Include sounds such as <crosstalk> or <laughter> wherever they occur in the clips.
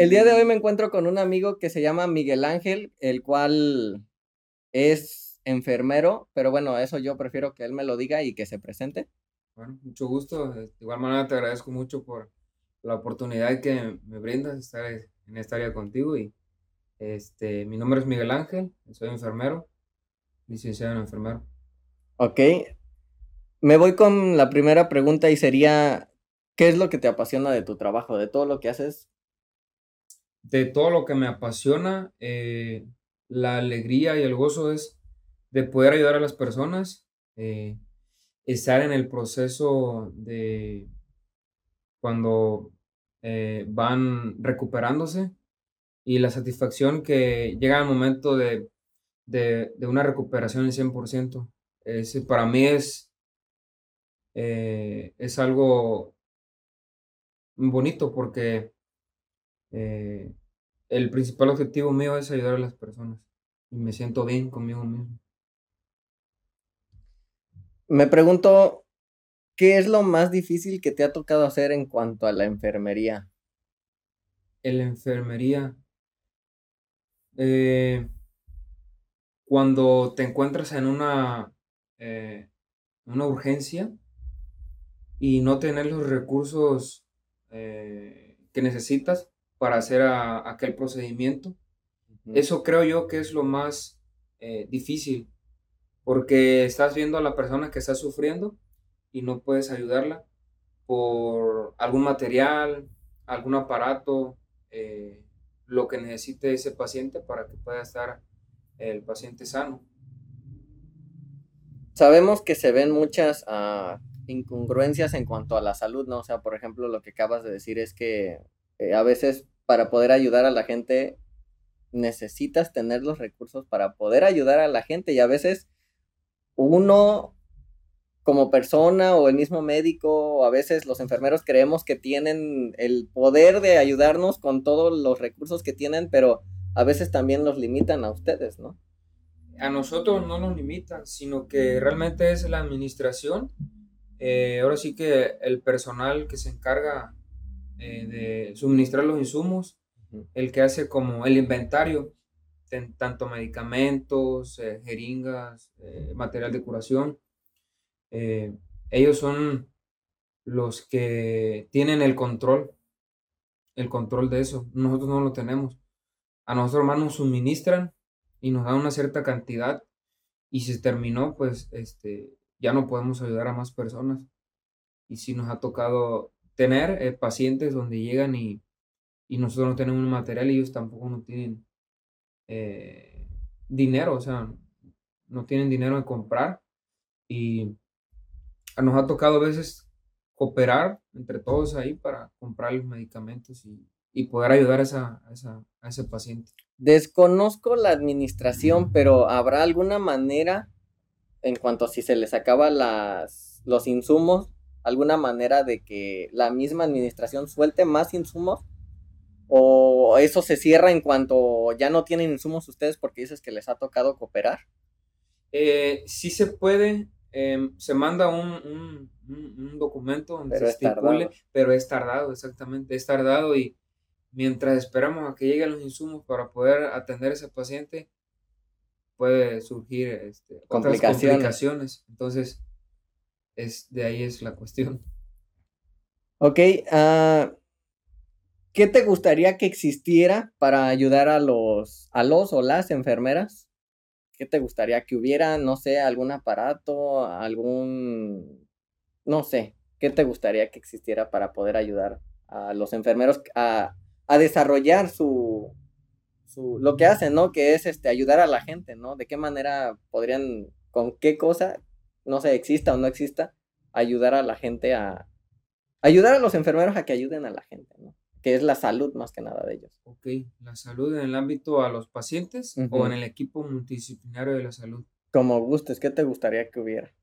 El día de hoy me encuentro con un amigo que se llama Miguel Ángel, el cual es enfermero, pero bueno, eso yo prefiero que él me lo diga y que se presente. Bueno, mucho gusto. De igual manera te agradezco mucho por la oportunidad que me brindas de estar en esta área contigo y este, mi nombre es Miguel Ángel, soy enfermero, licenciado en enfermero. Ok. Me voy con la primera pregunta y sería, ¿qué es lo que te apasiona de tu trabajo, de todo lo que haces? De todo lo que me apasiona, eh, la alegría y el gozo es de poder ayudar a las personas, eh, estar en el proceso de cuando eh, van recuperándose y la satisfacción que llega al momento de, de, una recuperación en 100%. Es, para mí es, es algo bonito porque eh, el principal objetivo mío es ayudar a las personas y me siento bien conmigo mismo. Me pregunto, ¿qué es lo más difícil que te ha tocado hacer en cuanto a la enfermería? En la enfermería, eh, cuando te encuentras en una, eh, una urgencia y no tener los recursos eh, que necesitas para hacer aquel procedimiento, eso creo yo que es lo más difícil, porque estás viendo a la persona que está sufriendo y no puedes ayudarla por algún material, algún aparato, lo que necesite ese paciente para que pueda estar el paciente sano. Sabemos que se ven muchas ah, incongruencias en cuanto a la salud, ¿no? O sea, por ejemplo, lo que acabas de decir es que eh, a veces para poder ayudar a la gente necesitas tener los recursos para poder ayudar a la gente y a veces uno como persona o el mismo médico o a veces los enfermeros creemos que tienen el poder de ayudarnos con todos los recursos que tienen, pero a veces también los limitan a ustedes, ¿no? A nosotros no nos limitan, sino que realmente es la administración. Eh, ahora sí que el personal que se encarga eh, de suministrar los insumos, el que hace como el inventario, tanto medicamentos, eh, jeringas, material de curación, eh, ellos son los que tienen el control, el control de eso. Nosotros no lo tenemos. A nosotros más nos suministran y nos dan una cierta cantidad y si se terminó, pues este, ya no podemos ayudar a más personas. Y si nos ha tocado tener eh, pacientes donde llegan y, y, nosotros no tenemos material y ellos tampoco no tienen eh, dinero, o sea, no tienen dinero de comprar y nos ha tocado a veces cooperar entre todos ahí para comprar los medicamentos y, poder ayudar a, esa, a, ese paciente. Desconozco la administración, pero ¿habrá alguna manera, en cuanto a si se les acaba las, los insumos, alguna manera de que la misma administración suelte más insumos? ¿O eso se cierra en cuanto ya no tienen insumos ustedes porque dices que les ha tocado cooperar? Eh, sí se puede, Em, se manda un, documento donde se estipule, pero es tardado, exactamente, es tardado y mientras esperamos a que lleguen los insumos para poder atender a ese paciente, puede surgir este, complicaciones. Entonces, es, de ahí es la cuestión. Ok, uh, ¿qué te gustaría que existiera para ayudar a los, a los o las enfermeras? ¿Qué te gustaría que hubiera? No sé, algún aparato, algún, no sé, ¿qué te gustaría que existiera para poder ayudar a los enfermeros a, desarrollar su, su, lo que hacen, ¿no? Que es este, ayudar a la gente, ¿no? ¿De qué manera podrían, con qué cosa, no sé, exista o no exista, ayudar a la gente a, ayudar a los enfermeros a que ayuden a la gente, ¿no? que es la salud más que nada de ellos. Ok, la salud en el ámbito a los pacientes o en el equipo multidisciplinario de la salud. Como gustes, ¿qué te gustaría que hubiera?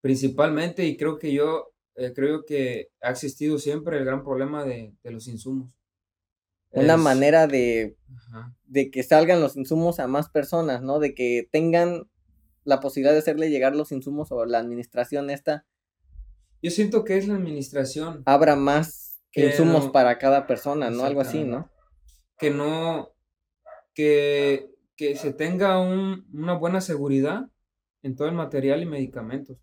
Principalmente, y creo que yo eh, creo que ha existido siempre el gran problema de, los insumos. Una manera de, de que salgan los insumos a más personas, ¿no? De que tengan la posibilidad de hacerle llegar los insumos o la administración esta. Yo siento que es la administración. Abra más insumos para cada persona, ¿no? Algo así, ¿no? que no, que, que se tenga una buena seguridad en todo el material y medicamentos,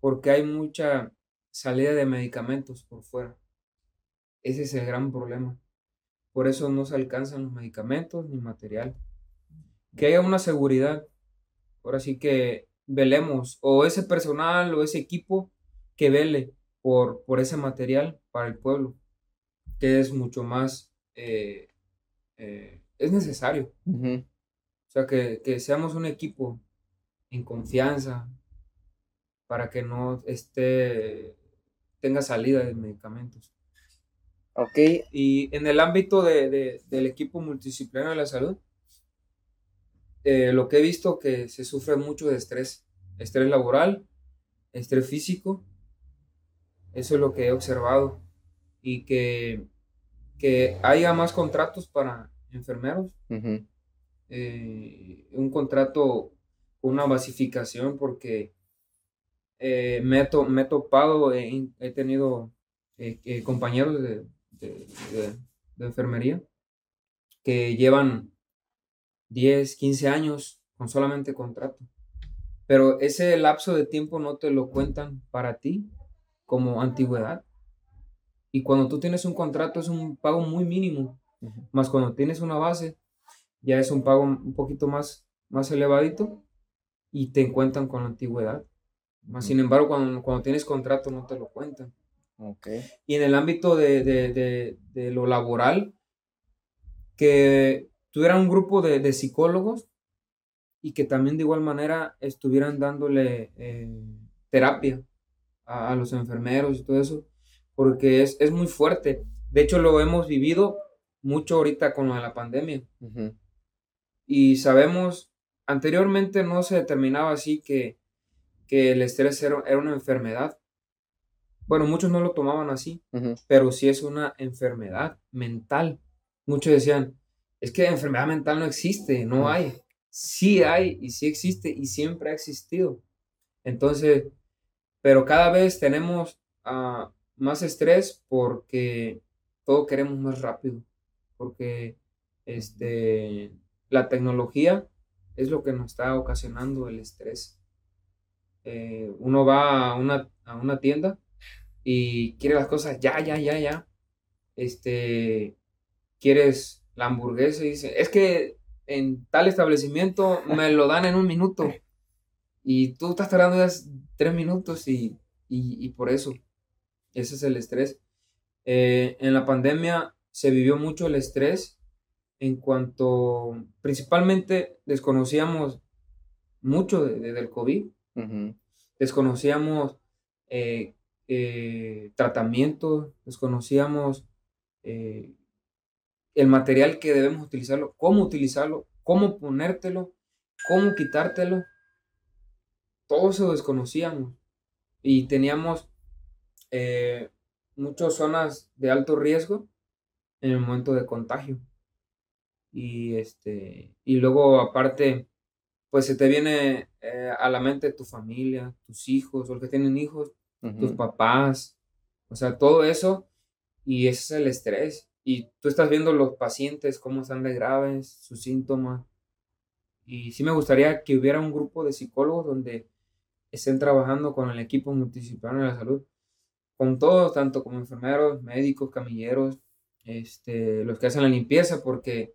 porque hay mucha salida de medicamentos por fuera. Ese es el gran problema. Por eso no se alcanzan los medicamentos ni material. Que haya una seguridad. Ahora sí que velemos, o ese personal o ese equipo que vele por, por ese material para el pueblo, que es mucho más, eh, eh, es necesario. O sea, que, que, seamos un equipo en confianza para que no esté, tenga salida de medicamentos. Ok. Y en el ámbito de, del equipo multidisciplinario de la salud, eh, lo que he visto que se sufre mucho de estrés, estrés laboral, estrés físico, eso es lo que he observado, y que, que haya más contratos para enfermeros, eh, un contrato, una basificación, porque eh, me, he topado, he, tenido compañeros de, de, enfermería que llevan 10, 15 años con solamente contrato. Pero ese lapso de tiempo no te lo cuentan para ti como antigüedad. Y cuando tú tienes un contrato es un pago muy mínimo. Más cuando tienes una base, ya es un pago un poquito más, más elevadito y te cuentan con antigüedad. Más sin embargo, cuando, cuando tienes contrato no te lo cuentan. Y en el ámbito de, lo laboral, que tuviera un grupo de, psicólogos y que también de igual manera estuvieran dándole eh, terapia a, los enfermeros y todo eso, porque es, muy fuerte. De hecho, lo hemos vivido mucho ahorita con lo de la pandemia. Y sabemos, anteriormente no se determinaba así que, que el estrés era, una enfermedad, bueno, muchos no lo tomaban así, pero sí es una enfermedad mental. Muchos decían, es que enfermedad mental no existe, no hay. Sí hay y sí existe y siempre ha existido. Entonces, pero cada vez tenemos ah, más estrés porque todo queremos más rápido, porque este, la tecnología es lo que nos está ocasionando el estrés. Eh, uno va a una, a una tienda y quiere las cosas ya, ya, ya, ya. Este, quieres la hamburguesa y dice, es que en tal establecimiento me lo dan en un minuto y tú estás tardando ya tres minutos y, por eso, ese es el estrés. Eh, en la pandemia se vivió mucho el estrés en cuanto, principalmente desconocíamos mucho de, del COVID, desconocíamos eh, eh, tratamiento, desconocíamos eh, el material que debemos utilizarlo, cómo utilizarlo, cómo ponértelo, cómo quitártelo. Todo eso desconocíamos y teníamos eh, muchas zonas de alto riesgo en el momento de contagio. Y, este, y luego aparte, pues se te viene a la mente tu familia, tus hijos o los que tienen hijos, tus papás, o sea, todo eso, y ese es el estrés. Y tú estás viendo los pacientes, cómo están de graves, sus síntomas. Y sí me gustaría que hubiera un grupo de psicólogos donde estén trabajando con el equipo multidisciplinario de la salud, con todos, tanto como enfermeros, médicos, camilleros, este, los que hacen la limpieza, porque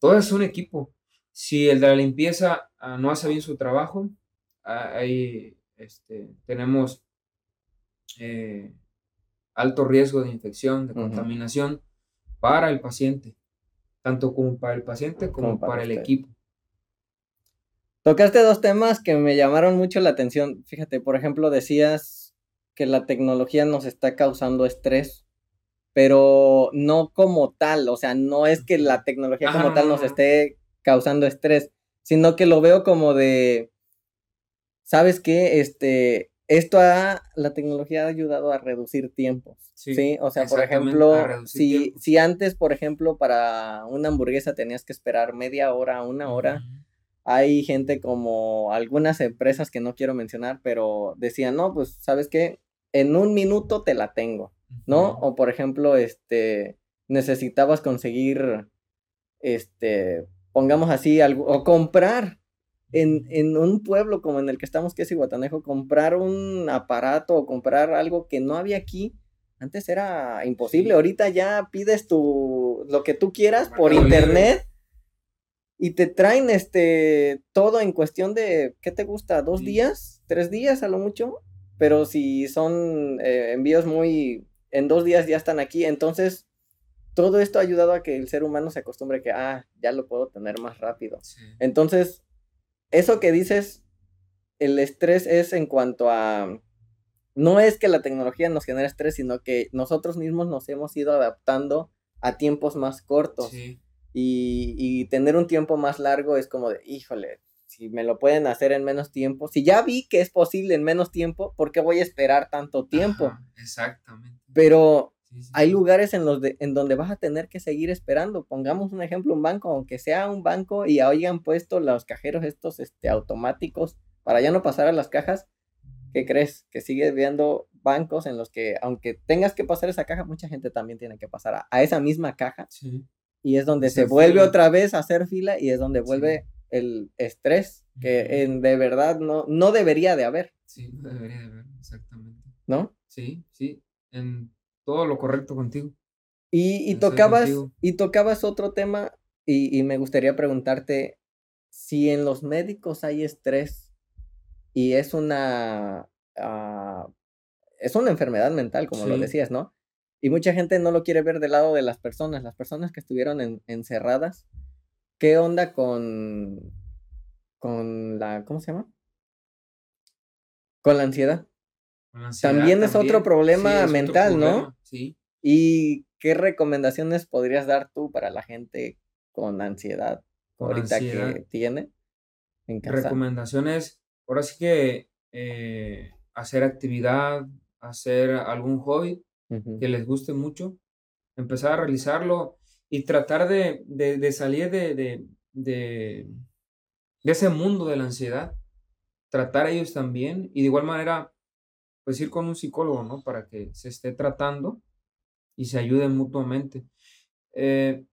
todo es un equipo. Si el de la limpieza ah, no hace bien su trabajo, ah, ahí este, tenemos eh, alto riesgo de infección, de contaminación para el paciente, tanto como para el paciente como, para, el equipo. Tocaste dos temas que me llamaron mucho la atención. Fíjate, por ejemplo, decías que la tecnología nos está causando estrés, pero no como tal, o sea, no es que la tecnología como tal nos esté causando estrés, sino que lo veo como de, ¿sabes qué? Este, esto ha, la tecnología ha ayudado a reducir tiempos. Sí, o sea, por ejemplo, si, si antes, por ejemplo, para una hamburguesa tenías que esperar media hora, una hora, hay gente como algunas empresas que no quiero mencionar, pero decían, no, pues, ¿sabes qué? En un minuto te la tengo, ¿no? O por ejemplo, este, necesitabas conseguir este, pongamos así, algo, o comprar en, en, un pueblo como en el que estamos, que es Iguatanejo, comprar un aparato o comprar algo que no había aquí, antes era imposible. Ahorita ya pides tu, lo que tú quieras por internet y te traen este todo en cuestión de, ¿qué te gusta? ¿Dos días? ¿Tres días a lo mucho? Pero si son eh, envíos muy, en dos días ya están aquí, entonces todo esto ha ayudado a que el ser humano se acostumbre que, ah, ya lo puedo tener más rápido. Entonces, eso que dices, el estrés es en cuanto a, no es que la tecnología nos genere estrés, sino que nosotros mismos nos hemos ido adaptando a tiempos más cortos. Y, y tener un tiempo más largo es como de, híjole, si me lo pueden hacer en menos tiempo, si ya vi que es posible en menos tiempo, ¿por qué voy a esperar tanto tiempo? exactamente. Pero hay lugares en, los de, en donde vas a tener que seguir esperando. Pongamos un ejemplo, un banco, aunque sea un banco y hayan puesto los cajeros estos este, automáticos para ya no pasar a las cajas, ¿qué crees? Que sigue viendo bancos en los que, aunque tengas que pasar esa caja, mucha gente también tiene que pasar a, esa misma caja. Y es donde se vuelve otra vez a hacer fila y es donde vuelve el estrés que en, de verdad no, no debería de haber. Sí, no debería de haber, exactamente. ¿No? Sí, sí, en todo lo correcto contigo. Y, y tocabas, y tocabas otro tema y, y, me gustaría preguntarte si en los médicos hay estrés y es una, uh, es una enfermedad mental, como lo decías, ¿no? Y mucha gente no lo quiere ver del lado de las personas, las personas que estuvieron en, encerradas ¿Qué onda con, con la, ¿cómo se llama? Con la ansiedad. También es otro problema mental, ¿no? Sí. ¿Y qué recomendaciones podrías dar tú para la gente con ansiedad ahorita que tiene en casa? Recomendaciones, ahora sí que eh, hacer actividad, hacer algún hobby que les guste mucho, empezar a realizarlo y tratar de, salir de, de, ese mundo de la ansiedad, tratar a ellos también y de igual manera, pues ir con un psicólogo, ¿no? Para que se esté tratando y se ayuden mutuamente. Eh,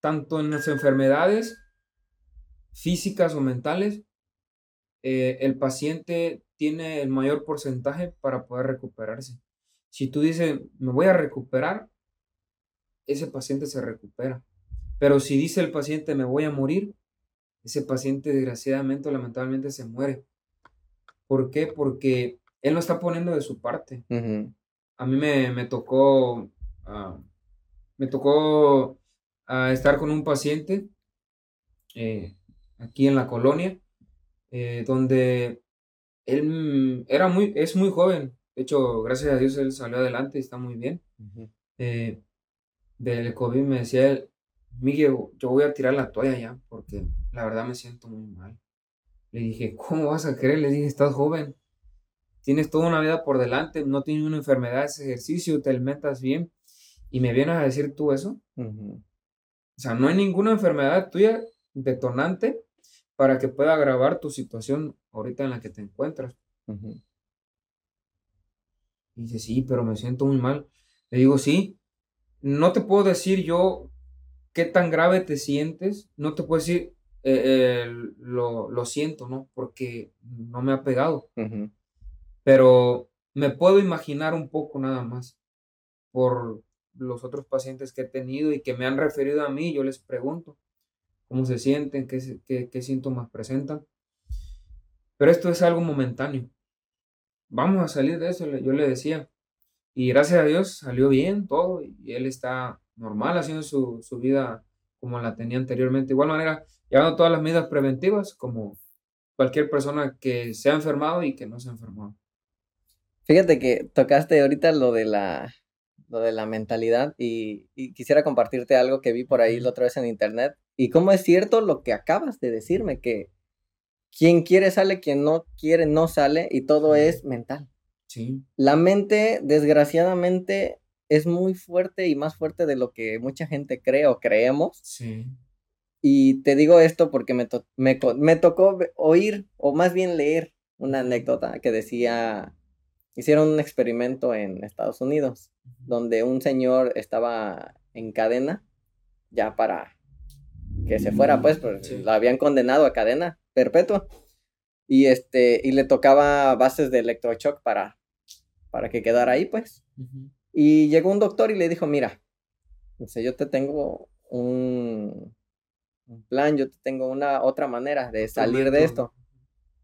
tanto en las enfermedades físicas o mentales, eh, el paciente tiene el mayor porcentaje para poder recuperarse. Si tú dices, me voy a recuperar, ese paciente se recupera. Pero si dice el paciente, me voy a morir, ese paciente desgraciadamente o lamentablemente se muere. ¿Por qué? Porque él no está poniendo de su parte. A mí me, tocó, ah, me tocó ah, estar con un paciente eh, aquí en la colonia, eh, donde él era muy, es muy joven. De hecho, gracias a Dios él salió adelante y está muy bien del COVID me decía él, Miguel, yo voy a tirar la toalla ya, porque la verdad me siento muy mal. Le dije, ¿cómo vas a querer? Le dije, estás joven, tienes toda una vida por delante, no tienes una enfermedad, ese ejercicio, te alimentas bien, y me vienes a decir tú eso. O sea, no hay ninguna enfermedad tuya detonante para que pueda agravar tu situación ahorita en la que te encuentras. Y dice, sí, pero me siento muy mal. Le digo, sí, no te puedo decir yo qué tan grave te sientes, no te puedo decir eh, lo, siento, ¿no? Porque no me ha pegado. Pero me puedo imaginar un poco nada más por los otros pacientes que he tenido y que me han referido a mí, yo les pregunto cómo se sienten, qué, síntomas presentan. Pero esto es algo momentáneo. Vamos a salir de eso, yo le decía. Y gracias a Dios salió bien todo y él está normal haciendo su, vida como la tenía anteriormente. De igual manera, llevando todas las medidas preventivas como cualquier persona que se ha enfermado y que no se ha enfermado. Fíjate que tocaste ahorita lo de la, lo de la mentalidad y, y, quisiera compartirte algo que vi por ahí la otra vez en internet. Y cómo es cierto lo que acabas de decirme, que quien quiere sale, quien no quiere no sale y todo es mental. La mente, desgraciadamente, es muy fuerte y más fuerte de lo que mucha gente cree o creemos. Sí. Y te digo esto porque me, me, tocó oír, o más bien leer, una anécdota que decía, hicieron un experimento en Estados Unidos, donde un señor estaba en cadena, ya para que se fuera, pues, pues la habían condenado a cadena perpetua. Y este, y le tocaba bases de electroshock para, para que quedara ahí, pues. Y llegó un doctor y le dijo, mira, dice, yo te tengo un, un plan, yo te tengo una otra manera de salir de esto.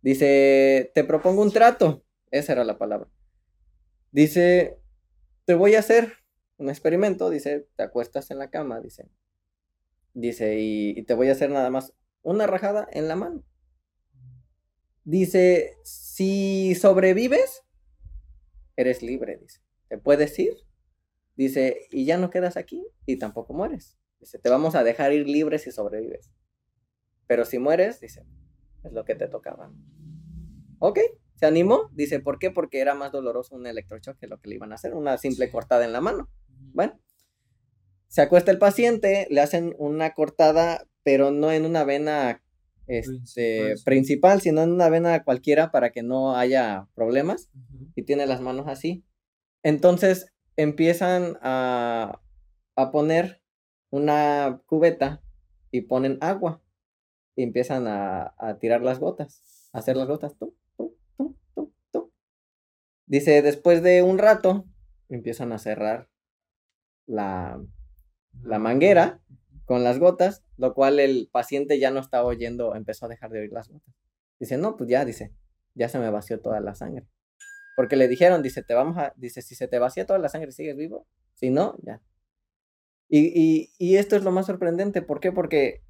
Dice, te propongo un trato. Esa era la palabra. Dice, te voy a hacer un experimento. Dice, te acuestas en la cama. Dice, dice, y, te voy a hacer nada más una rajada en la mano. Dice, si sobrevives, eres libre. Dice, te puedes ir. Dice, y ya no quedas aquí y tampoco mueres. Dice, te vamos a dejar ir libre si sobrevives. Pero si mueres, dice, es lo que te tocaba. Ok, se animó. Dice, ¿por qué? Porque era más doloroso un electrochoque que lo que le iban a hacer, una simple cortada en la mano. Bueno, se acuesta el paciente, le hacen una cortada, pero no en una vena este, principal, sino en una vena cualquiera para que no haya problemas. Y tiene las manos así. Entonces empiezan a, a poner una cubeta y ponen agua. Y empiezan a, a tirar las gotas, a hacer las gotas. tú Dice, después de un rato, empiezan a cerrar la, la manguera con las gotas, lo cual el paciente ya no estaba oyendo, empezó a dejar de oír las gotas. Dice, no, pues ya, dice, ya se me vació toda la sangre. Porque le dijeron, dice, te vamos a, dice, si se te vacía toda la sangre, sigues vivo. Si no, ya. Y, y, y esto es lo más sorprendente. ¿Por qué? Porque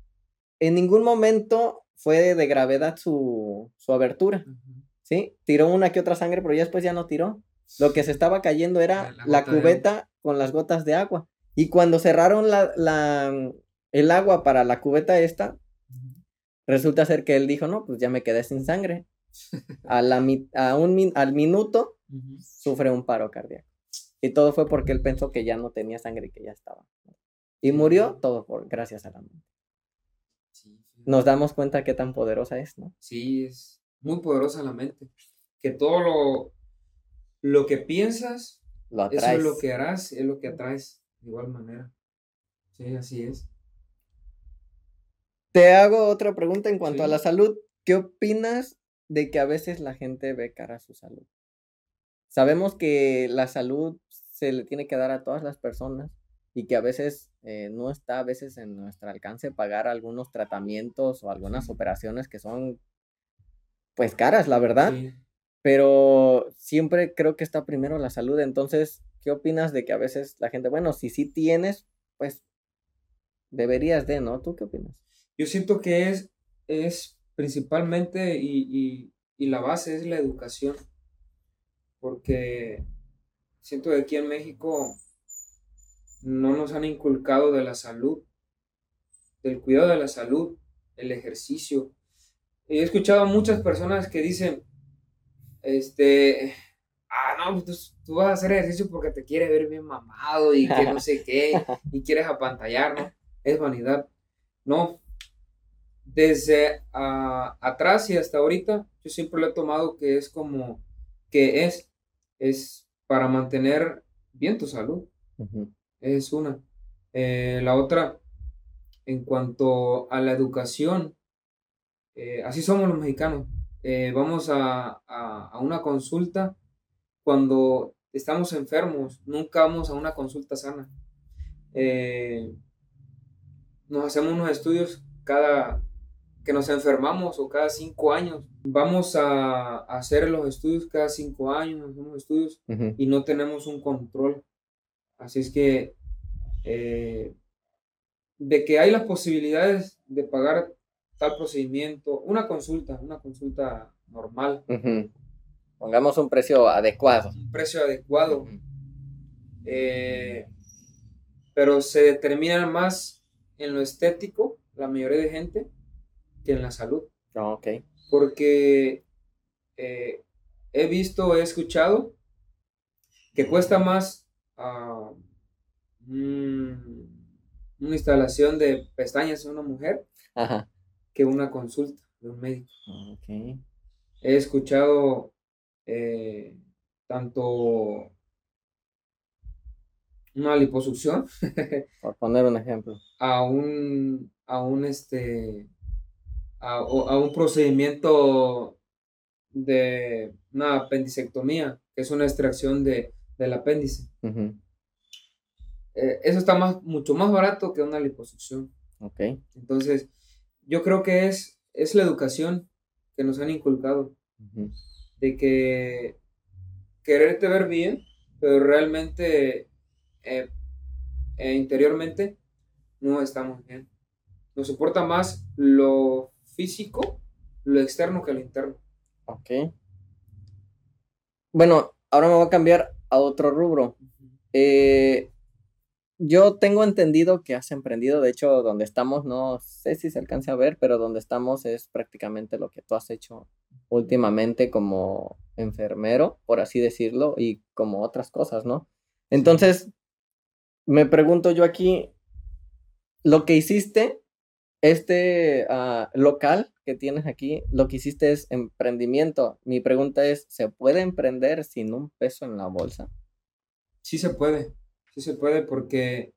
en ningún momento fue de gravedad su, su abertura. ¿Sí? Tiró una que otra sangre, pero ya después ya no tiró. Lo que se estaba cayendo era la, cubeta con las gotas de agua. Y cuando cerraron la, la, el agua para la cubeta esta, resulta ser que él dijo, no, pues ya me quedé sin sangre. <laughs> A la, a un, al minuto sufre un paro cardíaco. Y todo fue porque él pensó que ya no tenía sangre y que ya estaba. Y murió todo por gracias a la mente. Nos damos cuenta qué tan poderosa es, ¿no? Sí, es, muy poderosa la mente. Que todo lo, lo que piensas, eso es lo que harás, es lo que atraes de igual manera. Sí, así es. Te hago otra pregunta en cuanto a la salud. ¿Qué opinas de que a veces la gente ve cara a su salud? Sabemos que la salud se le tiene que dar a todas las personas y que a veces eh, no está a veces en nuestro alcance pagar algunos tratamientos o algunas operaciones que son pues caras, la verdad. Pero siempre creo que está primero la salud. Entonces, ¿qué opinas de que a veces la gente, bueno, si sí tienes, pues deberías de, ¿no? ¿Tú qué opinas? Yo siento que es, es principalmente y, y la base es la educación. Porque siento que aquí en México no nos han inculcado de la salud, del cuidado de la salud, el ejercicio, he escuchado muchas personas que dicen, este, ah, no, pues tú, vas a hacer ejercicio porque te quieres ver bien mamado y que no sé qué, <laughs> y quieres apantallar, ¿no? Es vanidad. No, desde atrás y hasta ahorita, yo siempre lo he tomado que es como, que es, es para mantener bien tu salud. Es una. Eh, la otra, en cuanto a la educación, eh, así somos los mexicanos. Eh, vamos a, una consulta cuando estamos enfermos, nunca vamos a una consulta sana. Eh, nos hacemos unos estudios cada que nos enfermamos o cada cinco años. Vamos a, hacer los estudios cada cinco años, hacemos estudios y no tenemos un control. Así es que de que hay las posibilidades de pagar tal procedimiento, una consulta, una consulta normal. Pongamos un precio adecuado. Un precio adecuado. Eh, pero se determina más en lo estético, la mayoría de gente, que en la salud. Ah, ok. Porque eh, he visto, he escuchado que cuesta más uh, una instalación de pestañas en una mujer Ajá que una consulta de un médico. He escuchado eh, tanto una liposucción. <laughs> Por poner un ejemplo. A un, a un, este, a, a un procedimiento de una apendicectomía, que es una extracción de, del apéndice. Eh, eso está más, mucho más barato que una liposucción. Ok. Entonces, yo creo que es, es la educación que nos han inculcado. De que quererte ver bien, pero realmente eh, eh, interiormente no estamos bien. Nos importa más lo físico, lo externo que lo interno. Ok. Bueno, ahora me voy a cambiar a otro rubro. Eh, yo tengo entendido que has emprendido, de hecho, donde estamos, no sé si se alcance a ver, pero donde estamos es prácticamente lo que tú has hecho últimamente como enfermero, por así decirlo, y como otras cosas, ¿no? Entonces, me pregunto yo aquí, lo que hiciste, este ah, local que tienes aquí, lo que hiciste es emprendimiento. Mi pregunta es, ¿se puede emprender sin un peso en la bolsa? Sí se puede, sí se puede porque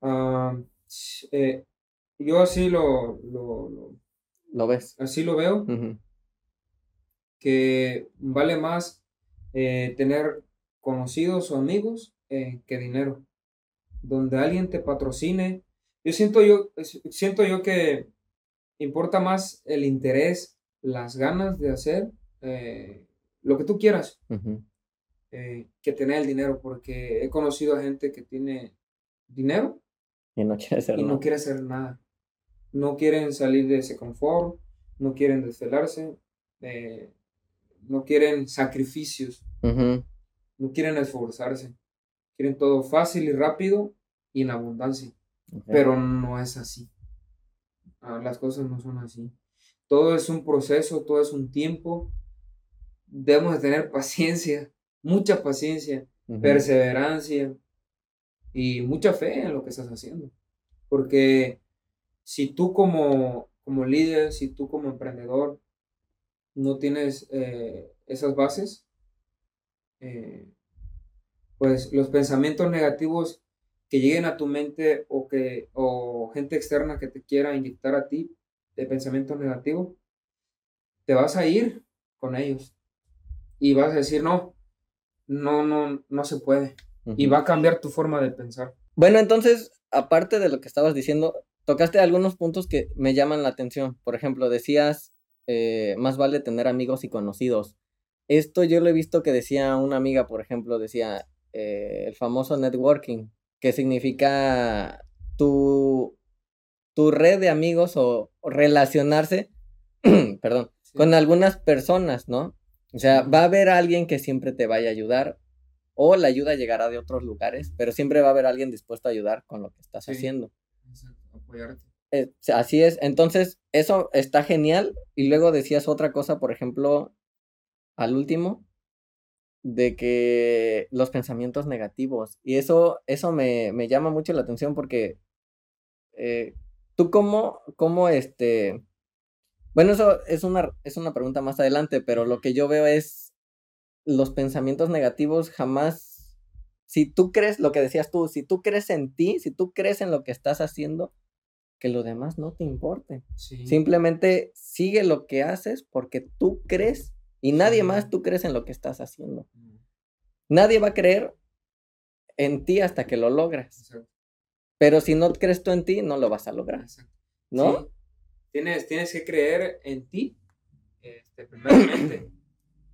ah, eh, yo así lo, lo, ves. Así lo veo, que vale más eh, tener conocidos o amigos eh, que dinero. Donde alguien te patrocine. Yo siento yo, siento yo que importa más el interés, las ganas de hacer lo que tú quieras eh, que tener el dinero, porque he conocido a gente que tiene dinero y no quiere hacer, y nada. No quiere hacer nada. No quieren salir de ese confort, no quieren desvelarse, no quieren sacrificios, no quieren esforzarse. Quieren todo fácil y rápido y en abundancia. Pero no es así. Ah, las cosas no son así. Todo es un proceso, todo es un tiempo. Debemos de tener <laughs> paciencia, mucha paciencia, perseverancia y mucha fe en lo que estás haciendo. Porque si tú como, como líder, si tú como emprendedor no tienes eh, esas bases, eh, pues los pensamientos negativos que lleguen a tu mente o que o gente externa que te quiera inyectar a ti de pensamiento negativo, te vas a ir con ellos y vas a decir no, no, no, no se puede y va a cambiar tu forma de pensar. Bueno, entonces, aparte de lo que estabas diciendo, tocaste algunos puntos que me llaman la atención. Por ejemplo, decías, eh, más vale tener amigos y conocidos. Esto yo lo he visto que decía una amiga, por ejemplo, decía, eh, el famoso networking, que significa tu, tu red de amigos o, relacionarse, <clears throat> perdón, con algunas personas, ¿no? O sea, va a haber alguien que siempre te vaya a ayudar o la ayuda llegará de otros lugares, pero siempre va a haber alguien dispuesto a ayudar con lo que estás haciendo. apoyarte. Eh, así es, entonces eso está genial y luego decías otra cosa, por ejemplo, al último, de que los pensamientos negativos. Y eso, eso me, me llama mucho la atención porque eh, tú cómo, cómo este... Bueno, eso es una, es una pregunta más adelante, pero lo que yo veo es los pensamientos negativos jamás, si tú crees, lo que decías tú, si tú crees en ti, si tú crees en lo que estás haciendo, que lo demás no te importe. Simplemente sigue lo que haces porque tú crees y nadie más tú crees en lo que estás haciendo. Mm. Nadie va a creer en ti hasta que lo logras. Pero si no crees tú en ti, no lo vas a lograr. ¿No? Tienes, tienes que creer en ti, este, primeramente,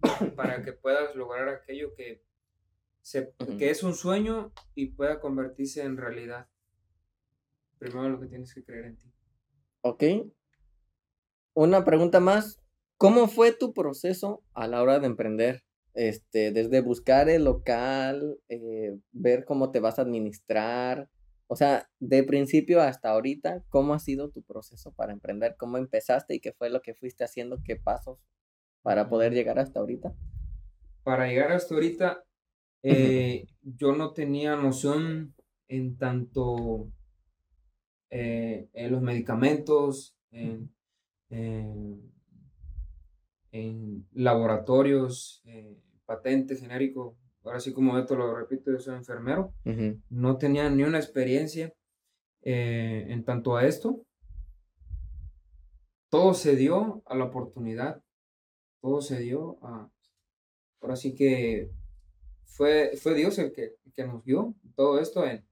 <coughs> para que puedas lograr aquello que, que es un sueño y pueda convertirse en realidad. Primero lo que tienes que creer en ti. Ok. Una pregunta más. ¿Cómo fue tu proceso a la hora de emprender? Este, desde buscar el local, eh, ver cómo te vas a administrar, o sea, de principio hasta ahorita, ¿cómo ha sido tu proceso para emprender? ¿Cómo empezaste y qué fue lo que fuiste haciendo? ¿Qué pasos para poder llegar hasta ahorita? Para llegar hasta ahorita, eh, yo no tenía noción en tanto eh, en los medicamentos, en, en laboratorios, eh, patente genérico, ahora sí como esto lo repito, yo soy enfermero, no tenía ni una experiencia eh, en tanto a esto. Todo se dio a la oportunidad, todo se dio a... Ahora sí que fue, fue Dios el que, que nos dio todo esto en,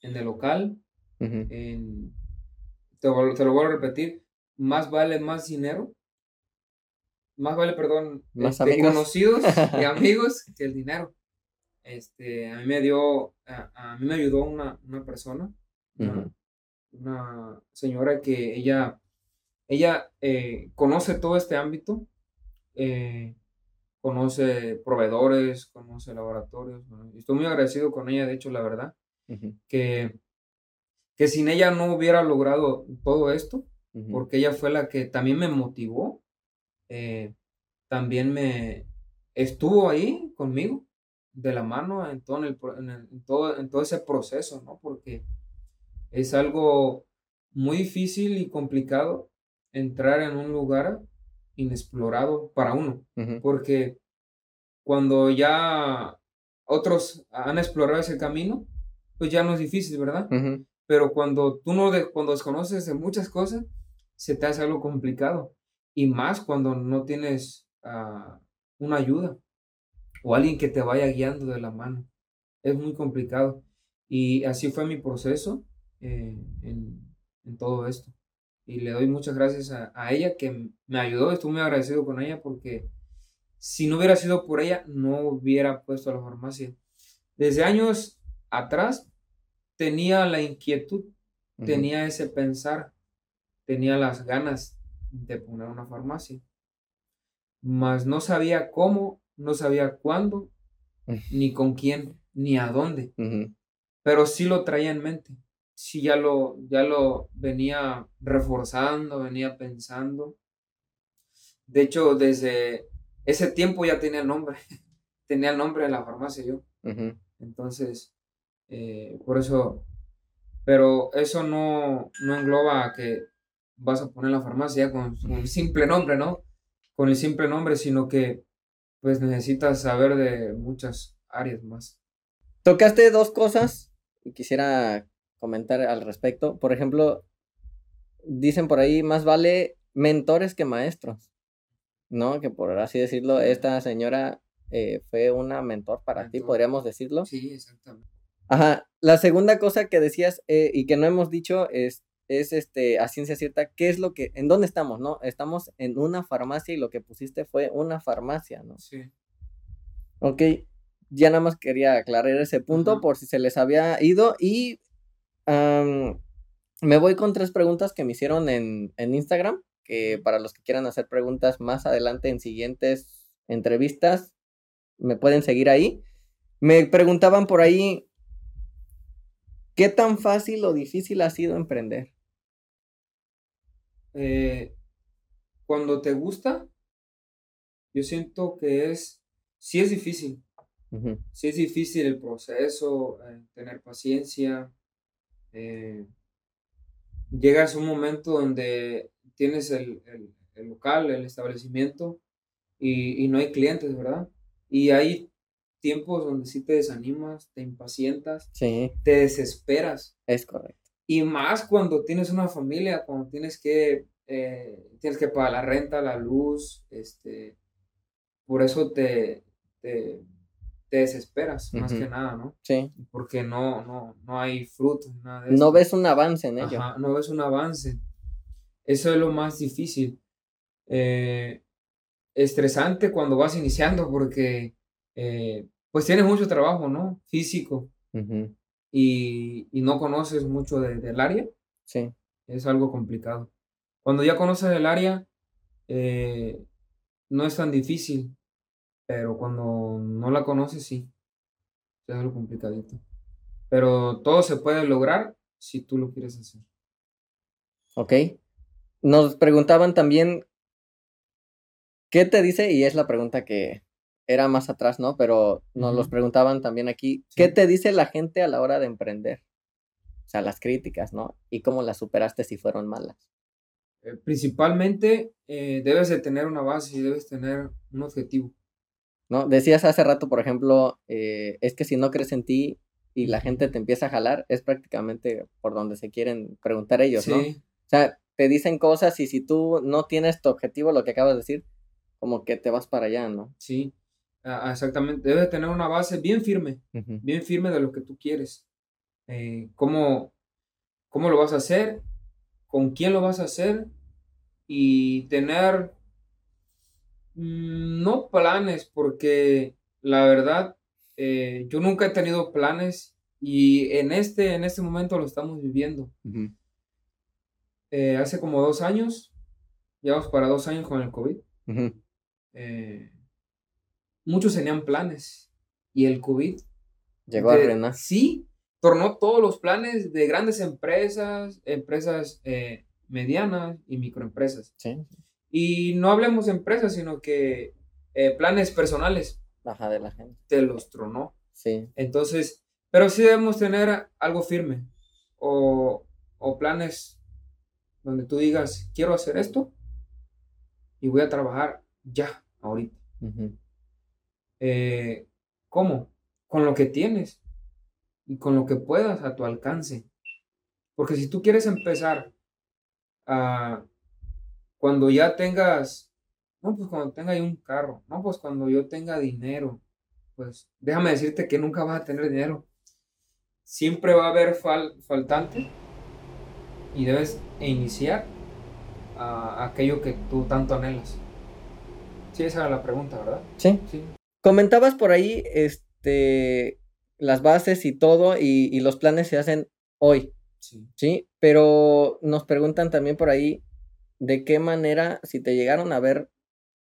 en el local, en, te, te, lo voy a repetir, más vale más dinero más vale, perdón, más este, conocidos <laughs> y amigos que el dinero. Este, a mí me dio, a, mí me ayudó una, una persona, una, señora que ella, ella eh, conoce todo este ámbito, eh, conoce proveedores, conoce laboratorios. estoy muy agradecido con ella, de hecho, la verdad, que, que sin ella no hubiera logrado todo esto, porque ella fue la que también me motivó eh, también me estuvo ahí conmigo, de la mano en todo, en, todo, en todo ese proceso, ¿no? Porque es algo muy difícil y complicado entrar en un lugar inexplorado para uno, porque cuando ya otros han explorado ese camino, pues ya no es difícil, ¿verdad? Pero cuando tú no, de, cuando desconoces de muchas cosas, se te hace algo complicado. Y más cuando no tienes uh, una ayuda o alguien que te vaya guiando de la mano. Es muy complicado. Y así fue mi proceso eh, en, en, todo esto. Y le doy muchas gracias a, a, ella que me ayudó. Estoy muy agradecido con ella porque si no hubiera sido por ella, no hubiera puesto a la farmacia. Desde años atrás tenía la inquietud, tenía ese pensar, tenía las ganas de poner una farmacia. Mas no sabía cómo, no sabía cuándo, ni con quién, ni a dónde. Pero sí lo traía en mente. Sí ya lo, ya lo venía reforzando, venía pensando. De hecho, desde ese tiempo ya tenía el nombre. <laughs> tenía el nombre de la farmacia yo. Entonces, eh, por eso, pero eso no, no engloba que vas a poner la farmacia con, un simple nombre, ¿no? Con el simple nombre, sino que pues necesitas saber de muchas áreas más. Tocaste dos cosas y quisiera comentar al respecto. Por ejemplo, dicen por ahí, más vale mentores que maestros, ¿no? Que por así decirlo, esta señora eh, fue una mentor para ti, podríamos decirlo. Sí, exactamente. Ajá, la segunda cosa que decías eh, y que no hemos dicho es es este, a ciencia cierta, qué es lo que, en dónde estamos, ¿no? Estamos en una farmacia y lo que pusiste fue una farmacia, ¿no? Sí. Ok, ya nada más quería aclarar ese punto por si se les había ido y me voy con tres preguntas que me hicieron en, en Instagram, que para los que quieran hacer preguntas más adelante en siguientes entrevistas, me pueden seguir ahí. Me preguntaban por ahí, ¿qué tan fácil o difícil ha sido emprender? Eh, cuando te gusta, yo siento que es, sí es difícil, sí es difícil el proceso, eh, tener paciencia. Eh, llegas a un momento donde tienes el, local, el establecimiento y, y, no hay clientes, ¿verdad? Y hay tiempos donde sí te desanimas, te impacientas, te desesperas. Es correcto. Y más cuando tienes una familia, cuando tienes que, eh, tienes que pagar la renta, la luz, este, por eso te, te, desesperas, más que nada, ¿no? Sí. Porque no, no, no hay fruto, nada de No ves un avance en ello. no ves un avance. Eso es lo más difícil. Eh, estresante cuando vas iniciando porque eh, pues tienes mucho trabajo, ¿no? Físico y, no conoces mucho del área, sí. es algo complicado. Cuando ya conoces el área, eh, no es tan difícil, pero cuando no la conoces, sí, es algo complicadito. Pero todo se puede lograr si tú lo quieres hacer. Ok. Nos preguntaban también, ¿qué te dice? Y es la pregunta que, era más atrás, ¿no? Pero nos los preguntaban también aquí, ¿qué te dice la gente a la hora de emprender? O sea, las críticas, ¿no? ¿Y cómo las superaste si fueron malas? Eh, principalmente eh, debes de tener una base y debes tener un objetivo. ¿no? Decías hace rato, por ejemplo, eh, es que si no crees en ti y la gente te empieza a jalar, es prácticamente por donde se quieren preguntar ellos, ¿no? Sí, O sea, te dicen cosas y si tú no tienes tu objetivo, lo que acabas de decir, como que te vas para allá, ¿no? sí, ah, ah, exactamente. Debes tener una base bien firme, bien firme de lo que tú quieres. Eh, cómo, cómo lo vas a hacer, con quién lo vas a hacer y tener mm, no planes, porque la verdad, eh, yo nunca he tenido planes y en este, en este momento lo estamos viviendo. Eh, hace como dos años, llevamos para dos años con el COVID, eh, muchos tenían planes y el COVID Llegó a arruinar. Sí, tornó todos los planes de grandes empresas, empresas eh, medianas y microempresas. Sí, Y no hablemos de empresas, sino que eh, planes personales baja de la gente. te los tronó. Sí, Entonces, pero sí debemos tener algo firme o, o planes donde tú digas, quiero hacer esto y voy a trabajar ya, ahorita. Eh, ¿Cómo? Con lo que tienes y con lo que puedas a tu alcance. Porque si tú quieres empezar a, cuando ya tengas, no, pues cuando tenga yo un carro, no, pues cuando yo tenga dinero, pues déjame decirte que nunca vas a tener dinero. Siempre va a haber fal- faltante y debes iniciar a aquello que tú tanto anhelas. Sí, esa era la pregunta, ¿verdad? sí. Sí. Comentabas por ahí, este, las bases y todo, y, y los planes se hacen hoy, Sí. ¿sí? Pero nos preguntan también por ahí, ¿de qué manera, si te llegaron a ver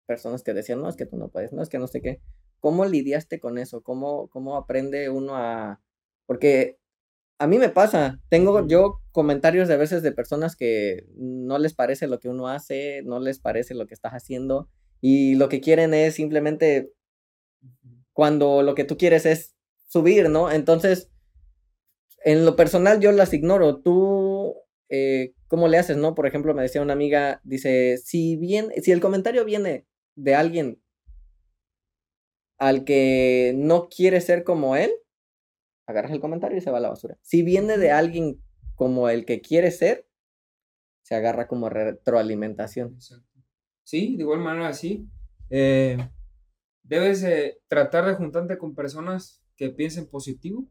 personas que decían, no, es que tú no puedes, no, es que no sé qué, ¿cómo lidiaste con eso? ¿Cómo, cómo aprende uno a...? Porque a mí me pasa, tengo yo comentarios de veces de personas que no les parece lo que uno hace, no les parece lo que estás haciendo, y lo que quieren es simplemente cuando lo que tú quieres es subir, ¿no? Entonces, en lo personal yo las ignoro. Tú, eh, ¿cómo le haces, no? Por ejemplo, me decía una amiga, dice, si bien, si el comentario viene de alguien al que no quiere ser como él, agarras el comentario y se va a la basura. Si viene de alguien como el que quiere ser, se agarra como retroalimentación. Exacto. Sí, de igual manera, sí. Eh, debes eh, tratar de juntarte con personas que piensen positivo.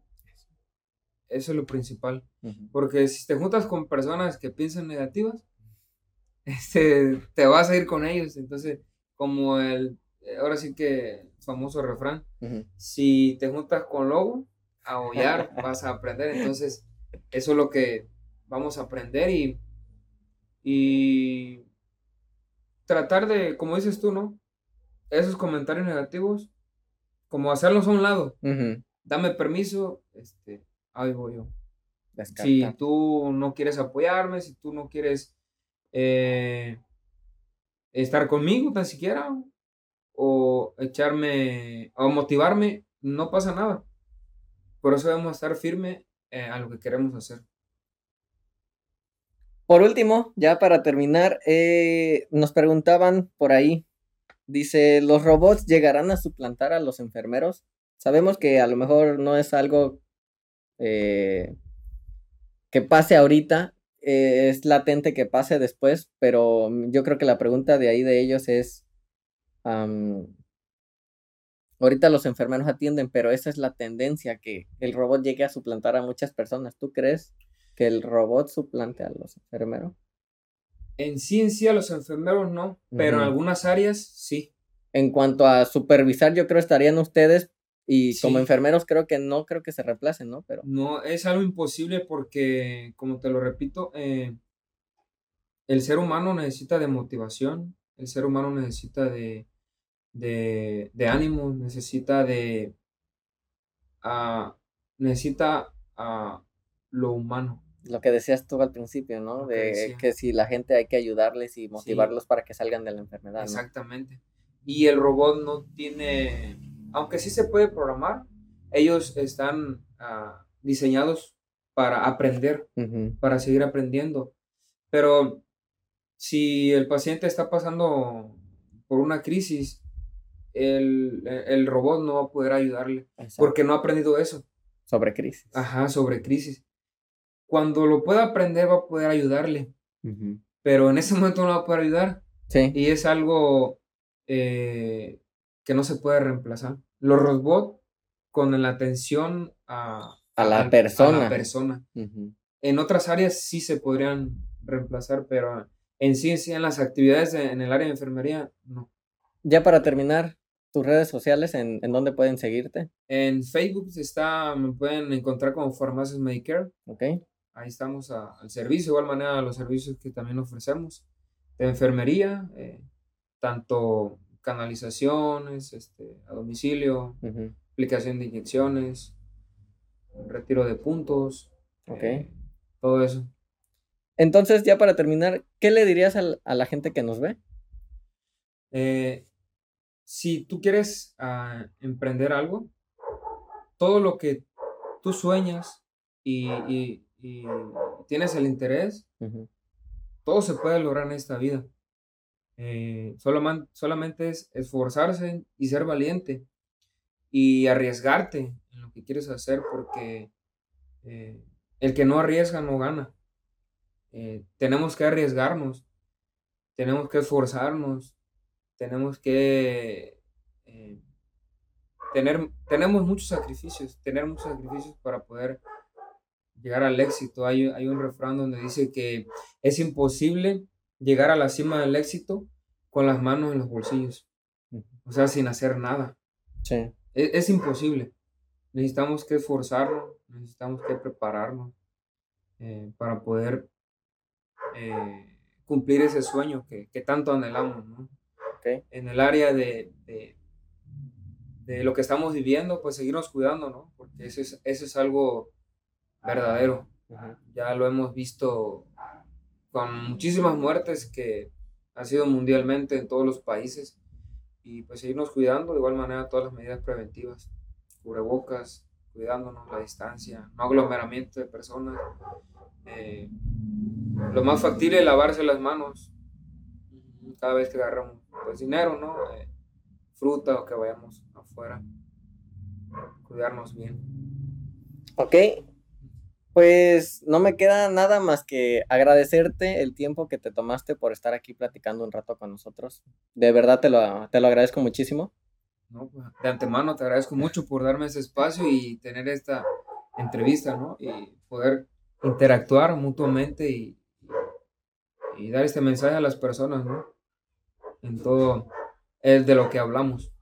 Eso es lo principal. Porque si te juntas con personas que piensan negativas, <laughs> este, te vas a ir con ellos. Entonces, como el, eh, ahora sí que famoso refrán, si te juntas con lobo, a aullar <laughs> vas a aprender. Entonces, eso es lo que vamos a aprender y, y tratar de, como dices tú, ¿no? Esos comentarios negativos, como hacerlos a un lado. Dame permiso, este, ahí voy yo. Si tú no quieres apoyarme, si tú no quieres eh, estar conmigo tan siquiera, o echarme, o motivarme, no pasa nada. Por eso debemos estar firme eh, a lo que queremos hacer. Por último, ya para terminar, eh, nos preguntaban por ahí, dice, ¿los robots llegarán a suplantar a los enfermeros? Sabemos que a lo mejor no es algo eh, que pase ahorita, eh, es latente que pase después, pero mm, yo creo que la pregunta de ahí de ellos es, ahorita los enfermeros atienden, pero esa es la tendencia, que el robot llegue a suplantar a muchas personas. ¿Tú crees que el robot suplante a los enfermeros? En sí, en sí, a los enfermeros no, pero en algunas áreas sí. En cuanto a supervisar, yo creo estarían ustedes y como enfermeros creo que no creo que se reemplacen, ¿no? Pero No, es algo imposible porque, como te lo repito, eh, el ser humano necesita de motivación, el ser humano necesita de, de, de ánimo, necesita de, ah, necesita ah, lo humano. Lo que decías tú al principio, ¿no? De que si la gente hay que ayudarles y motivarlos para que salgan de la enfermedad, ¿no? Exactamente. Y el robot no tiene, aunque sí se puede programar, ellos están ah, diseñados para aprender, para seguir aprendiendo. Pero si el paciente está pasando por una crisis, el, robot no va a poder ayudarle porque no ha aprendido eso. Sobre crisis. Ajá, sobre crisis. Cuando lo pueda aprender va a poder ayudarle, pero en ese momento no va a poder ayudar. Sí. Y es algo eh, que no se puede reemplazar. Los robots con la atención a, a la persona. A la persona. En otras áreas sí se podrían reemplazar, pero en sí, en las actividades en el área de enfermería, no. Ya para terminar, tus redes sociales, ¿en, en dónde pueden seguirte? En Facebook está, me pueden encontrar como Farmacias Medicare. Ok. Ahí estamos al servicio, igual manera los servicios que también ofrecemos de enfermería, eh, tanto canalizaciones, este, a domicilio, aplicación de inyecciones, retiro de puntos, eh, todo eso. Entonces, ya para terminar, ¿qué le dirías a, la gente que nos ve? Eh, si tú quieres ah, emprender algo, todo lo que tú sueñas y, tienes el interés, todo se puede lograr en esta vida. Eh, solamente es esforzarse y ser valiente y arriesgarte en lo que quieres hacer porque eh, el que no arriesga no gana. Eh, tenemos que arriesgarnos, tenemos que esforzarnos, tenemos que tener, tenemos muchos sacrificios, tener muchos sacrificios para poder llegar al éxito. Hay, hay un refrán donde dice que es imposible llegar a la cima del éxito con las manos en los bolsillos, o sea, sin hacer nada. Sí. E, es, imposible. Necesitamos que esforzarnos, necesitamos que prepararnos eh, para poder eh, cumplir ese sueño que, tanto anhelamos. ¿no? En el área de, de, lo que estamos viviendo, pues seguirnos cuidando, ¿no? porque eso es, eso es algo verdadero. Ya lo hemos visto con muchísimas muertes que ha sido mundialmente en todos los países y pues seguirnos cuidando de igual manera todas las medidas preventivas, cubrebocas, cuidándonos la distancia, no aglomeramiento de personas. Eh, lo más factible es lavarse las manos cada vez que agarramos pues, dinero, ¿no? Eh, fruta o que vayamos afuera. Cuidarnos bien. Ok, pues no me queda nada más que agradecerte el tiempo que te tomaste por estar aquí platicando un rato con nosotros. De verdad te lo, te lo agradezco muchísimo. No, pues, de antemano te agradezco mucho por darme ese espacio y tener esta entrevista, ¿no? Y poder interactuar mutuamente y, y dar este mensaje a las personas, ¿no? En todo es de lo que hablamos.